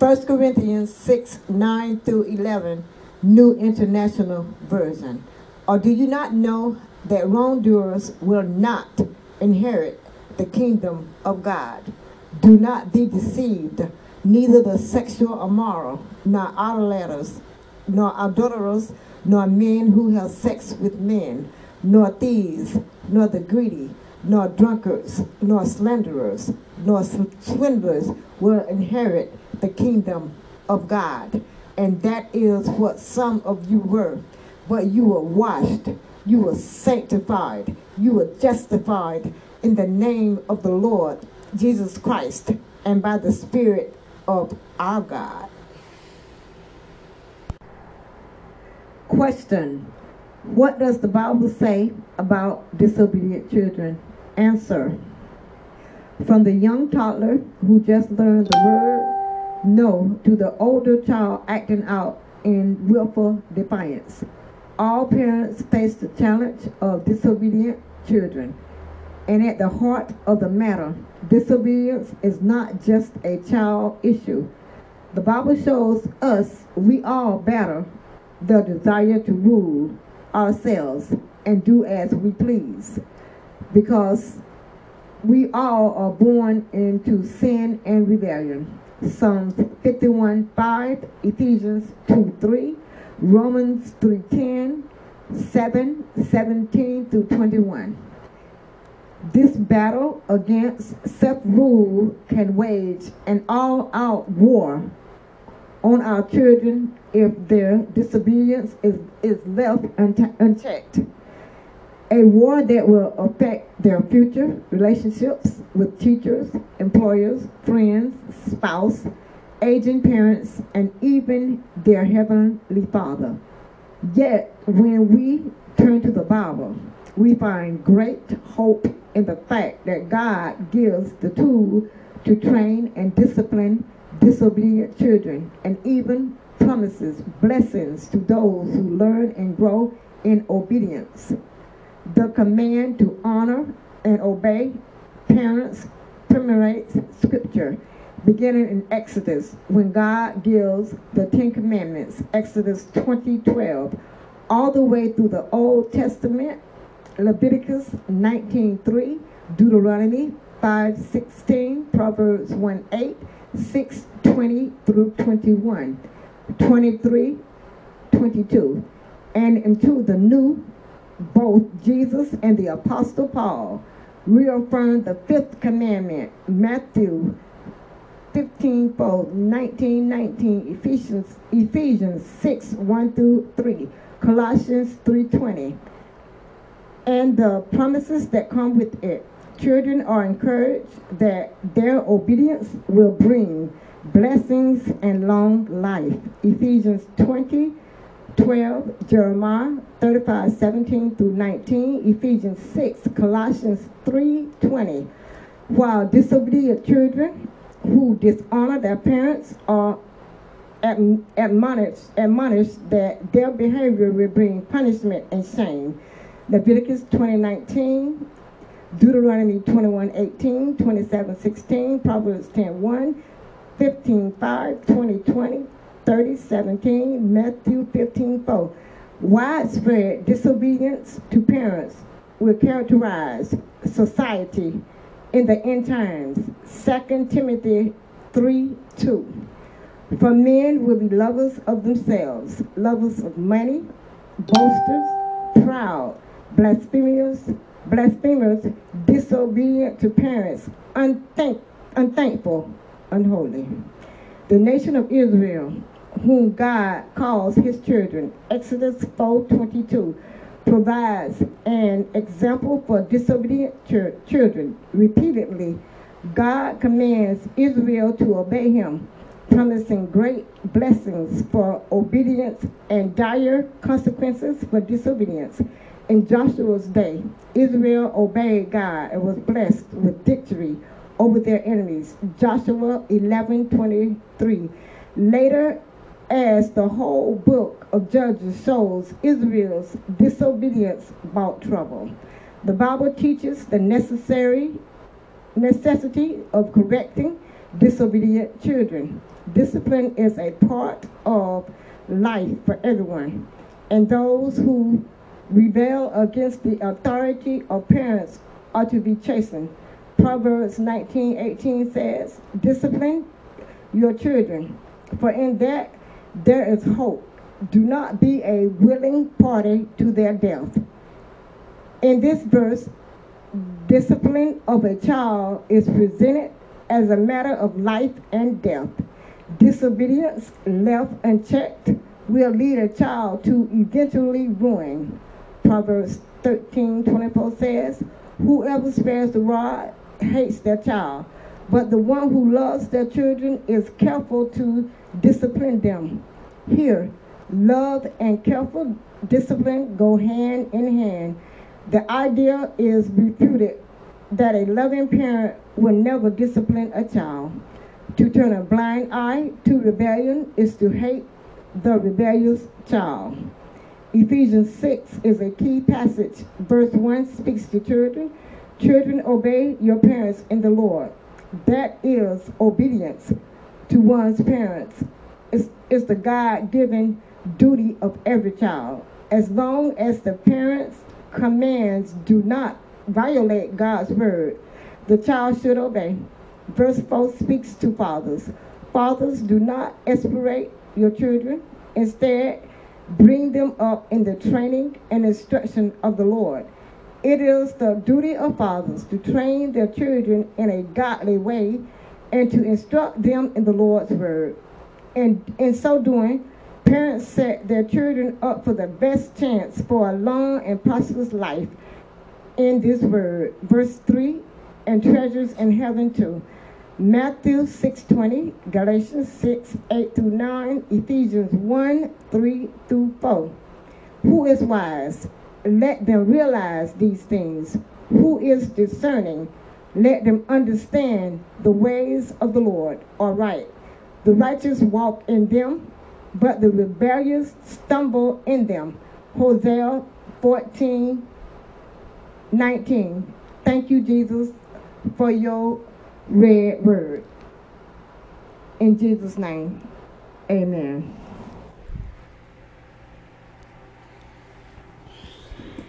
1 Corinthians 6 9 through 11, New International Version. Or do you not know that wrongdoers will not inherit the kingdom of God? Do not be deceived, neither the sexual immoral, nor idolaters, nor adulterers, nor men who have sex with men, nor thieves, nor the greedy, nor drunkards, nor slanderers, nor swindlers will inherit the kingdom of God. And that is what some of you were. But you were washed, you were sanctified, you were justified in the name of the Lord Jesus Christ and by the Spirit of our God. Question What does the Bible say about disobedient children? Answer From the young toddler who just learned the word no to the older child acting out in willful defiance. All parents face the challenge of disobedient children. And at the heart of the matter, disobedience is not just a child issue. The Bible shows us we all battle the desire to rule ourselves and do as we please because we all are born into sin and rebellion. Psalms 51 5, Ephesians 2 3, Romans 3 10, 7 17 through 21. This battle against self rule can wage an all out war on our children if their disobedience is, is left unchecked. A war that will affect their future relationships with teachers, employers, friends, spouse, aging parents, and even their heavenly Father. Yet, when we turn to the Bible, we find great hope in the fact that God gives the tool to train and discipline disobedient children, and even promises blessings to those who learn and grow in obedience. The command to honor and obey parents commemorates scripture beginning in Exodus when God gives the Ten Commandments, Exodus 20 12, all the way through the Old Testament, Leviticus 19 3, Deuteronomy 5 16, Proverbs 1 8, 6 20 through 21, 23, 22, and into the new, both Jesus and the Apostle Paul reaffirmed the fifth commandment, Matthew 15 fold, 19, 19, Ephesians, Ephesians 6, 1 through 3, Colossians 3.20, and the promises that come with it. Children are encouraged that their obedience will bring blessings and long life. Ephesians 20, 12, Jeremiah 35, 17 through 19, Ephesians 6, Colossians 3, 20. While disobedient children who dishonor their parents are admonished, admonished that their behavior will bring punishment and shame. Leviticus 20, 19, Deuteronomy 21 18, 27 16, Proverbs 10 1, 15 5, 20 20, 30 17, Matthew 15 4. Widespread disobedience to parents will characterize society in the end times. 2 Timothy 3 2. For men will be lovers of themselves, lovers of money, boasters, proud, blasphemers blasphemers, disobedient to parents, unthank, unthankful, unholy. The nation of Israel, whom God calls his children, Exodus 4:22, provides an example for disobedient ch- children. Repeatedly, God commands Israel to obey him, promising great blessings for obedience and dire consequences for disobedience. In Joshua's day, Israel obeyed God and was blessed with victory over their enemies. Joshua 11:23. Later, as the whole book of Judges shows, Israel's disobedience brought trouble. The Bible teaches the necessary necessity of correcting disobedient children. Discipline is a part of life for everyone, and those who rebel against the authority of parents are to be chastened. Proverbs 19:18 says, "Discipline your children, for in that there is hope. Do not be a willing party to their death." In this verse, discipline of a child is presented as a matter of life and death. Disobedience left unchecked will lead a child to eventually ruin. Proverbs 13 24 says, Whoever spares the rod hates their child, but the one who loves their children is careful to discipline them. Here, love and careful discipline go hand in hand. The idea is refuted that a loving parent will never discipline a child. To turn a blind eye to rebellion is to hate the rebellious child. Ephesians 6 is a key passage. Verse 1 speaks to children. Children, obey your parents in the Lord. That is obedience to one's parents. It's, it's the God given duty of every child. As long as the parents' commands do not violate God's word, the child should obey. Verse 4 speaks to fathers. Fathers, do not exasperate your children. Instead, bring them up in the training and instruction of the Lord. It is the duty of fathers to train their children in a godly way and to instruct them in the Lord's word. And in so doing, parents set their children up for the best chance for a long and prosperous life in this word. Verse 3 and treasures in heaven too. Matthew 6:20, Galatians 6, 8 through 9, Ephesians 1, 3 through 4. Who is wise? Let them realize these things. Who is discerning? Let them understand the ways of the Lord are right. The righteous walk in them, but the rebellious stumble in them. Hosea 14, 19. Thank you, Jesus, for your red word. In Jesus' name, amen.